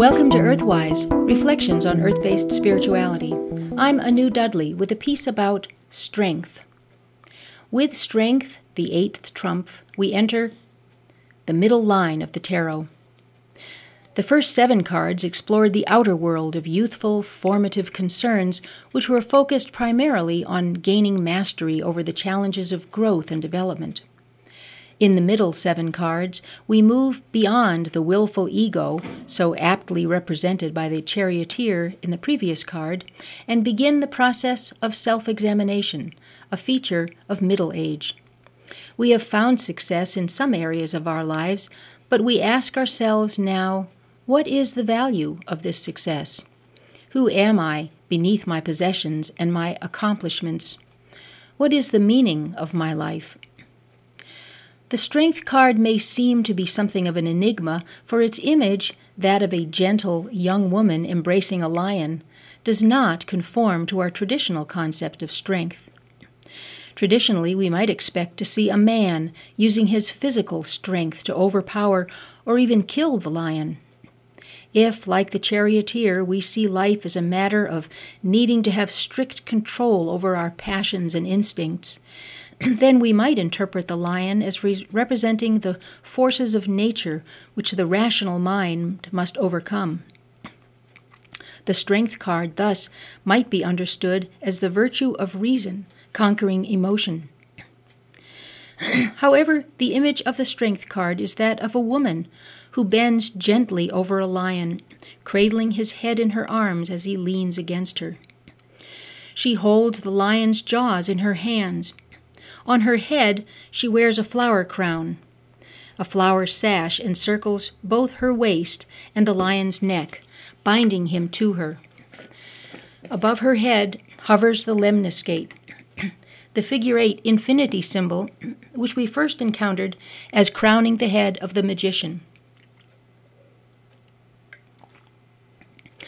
Welcome to Earthwise Reflections on Earth based Spirituality. I'm Anu Dudley with a piece about strength. With strength, the eighth trump, we enter the middle line of the tarot. The first seven cards explored the outer world of youthful, formative concerns, which were focused primarily on gaining mastery over the challenges of growth and development. In the middle seven cards, we move beyond the willful ego, so aptly represented by the charioteer in the previous card, and begin the process of self examination, a feature of middle age. We have found success in some areas of our lives, but we ask ourselves now what is the value of this success? Who am I beneath my possessions and my accomplishments? What is the meaning of my life? The strength card may seem to be something of an enigma, for its image, that of a gentle young woman embracing a lion, does not conform to our traditional concept of strength. Traditionally, we might expect to see a man using his physical strength to overpower or even kill the lion. If, like the charioteer, we see life as a matter of needing to have strict control over our passions and instincts, then we might interpret the lion as re- representing the forces of nature which the rational mind must overcome. The strength card, thus, might be understood as the virtue of reason conquering emotion. However, the image of the strength card is that of a woman who bends gently over a lion, cradling his head in her arms as he leans against her. She holds the lion's jaws in her hands, on her head, she wears a flower crown. A flower sash encircles both her waist and the lion's neck, binding him to her. Above her head hovers the lemniscate, the figure eight infinity symbol, which we first encountered as crowning the head of the magician.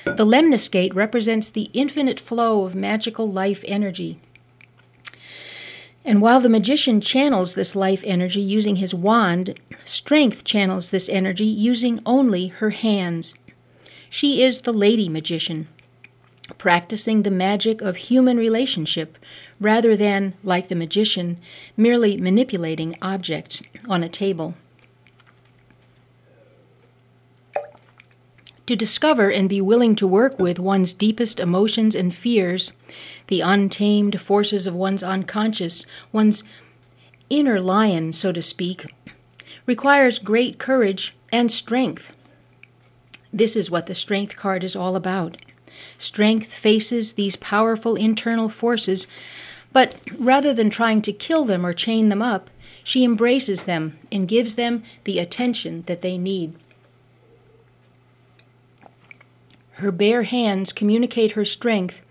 The lemniscate represents the infinite flow of magical life energy. And while the magician channels this life energy using his wand, strength channels this energy using only her hands. She is the lady magician, practicing the magic of human relationship rather than, like the magician, merely manipulating objects on a table. To discover and be willing to work with one's deepest emotions and fears, the untamed forces of one's unconscious, one's inner lion, so to speak, requires great courage and strength. This is what the Strength card is all about. Strength faces these powerful internal forces, but rather than trying to kill them or chain them up, she embraces them and gives them the attention that they need. Her bare hands communicate her strength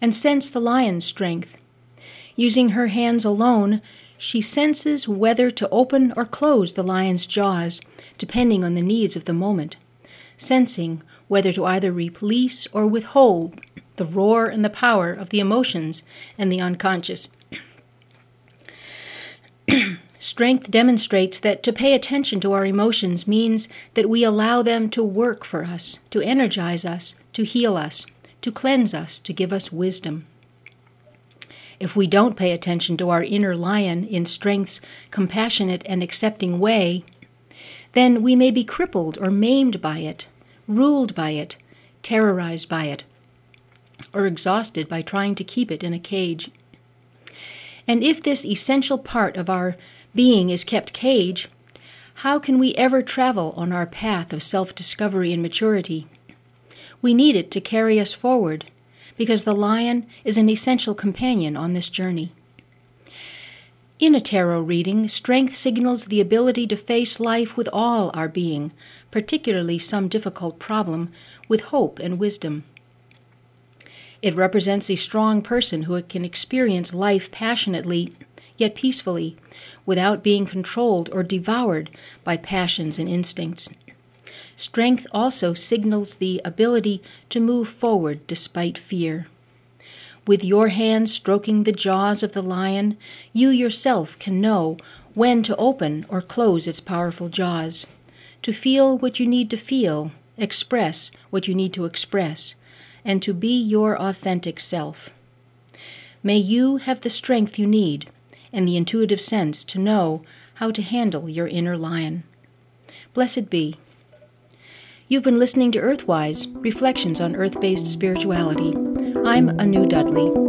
and sense the lion's strength. Using her hands alone, she senses whether to open or close the lion's jaws, depending on the needs of the moment, sensing whether to either release or withhold the roar and the power of the emotions and the unconscious. Strength demonstrates that to pay attention to our emotions means that we allow them to work for us, to energize us, to heal us, to cleanse us, to give us wisdom. If we don't pay attention to our inner lion in strength's compassionate and accepting way, then we may be crippled or maimed by it, ruled by it, terrorized by it, or exhausted by trying to keep it in a cage. And if this essential part of our being is kept cage, how can we ever travel on our path of self discovery and maturity? We need it to carry us forward, because the lion is an essential companion on this journey. In a tarot reading, strength signals the ability to face life with all our being, particularly some difficult problem, with hope and wisdom. It represents a strong person who can experience life passionately yet peacefully, without being controlled or devoured by passions and instincts. Strength also signals the ability to move forward despite fear. With your hand stroking the jaws of the lion, you yourself can know when to open or close its powerful jaws, to feel what you need to feel, express what you need to express, and to be your authentic self. May you have the strength you need and the intuitive sense to know how to handle your inner lion. Blessed be. You've been listening to Earthwise Reflections on Earth Based Spirituality. I'm Anu Dudley.